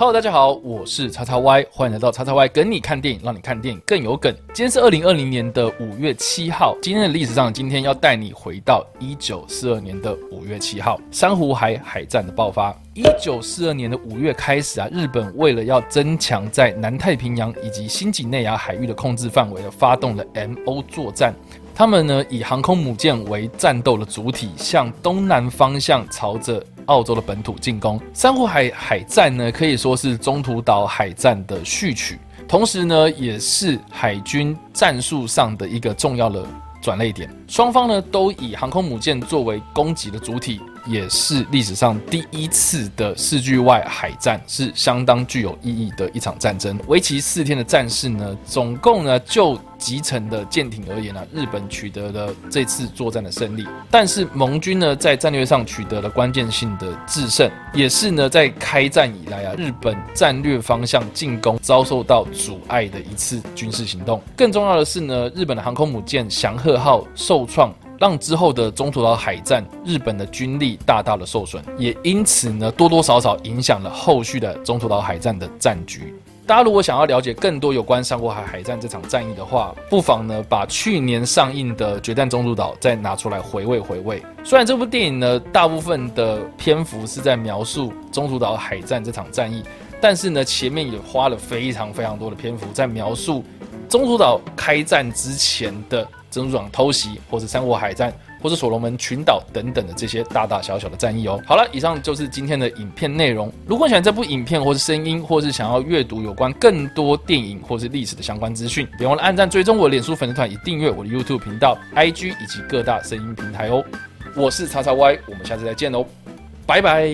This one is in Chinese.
Hello，大家好，我是叉叉 Y，欢迎来到叉叉 Y 跟你看电影，让你看电影更有梗。今天是二零二零年的五月七号，今天的历史上，今天要带你回到一九四二年的五月七号，珊瑚海海战的爆发。一九四二年的五月开始啊，日本为了要增强在南太平洋以及新几内亚海域的控制范围，而发动了 M O 作战。他们呢以航空母舰为战斗的主体，向东南方向朝着澳洲的本土进攻。珊瑚海海战呢可以说是中途岛海战的序曲，同时呢也是海军战术上的一个重要的转捩点。双方呢都以航空母舰作为攻击的主体。也是历史上第一次的世距外海战，是相当具有意义的一场战争。为期四天的战事呢，总共呢就集成的舰艇而言呢，日本取得了这次作战的胜利。但是盟军呢在战略上取得了关键性的制胜，也是呢在开战以来啊，日本战略方向进攻遭受到阻碍的一次军事行动。更重要的是呢，日本的航空母舰祥鹤号受创。让之后的中途岛海战，日本的军力大大的受损，也因此呢，多多少少影响了后续的中途岛海战的战局。大家如果想要了解更多有关珊瑚海海战这场战役的话，不妨呢把去年上映的《决战中途岛》再拿出来回味回味。虽然这部电影呢，大部分的篇幅是在描述中途岛海战这场战役，但是呢，前面也花了非常非常多的篇幅在描述中途岛开战之前的。珍珠港偷袭，或是三国海战，或是所罗门群岛等等的这些大大小小的战役哦。好了，以上就是今天的影片内容。如果喜欢这部影片，或是声音，或是想要阅读有关更多电影或是历史的相关资讯，别忘了按赞、追踪我的脸书粉丝团，以订阅我的 YouTube 频道、IG 以及各大声音平台哦。我是叉叉 Y，我们下次再见喽，拜拜。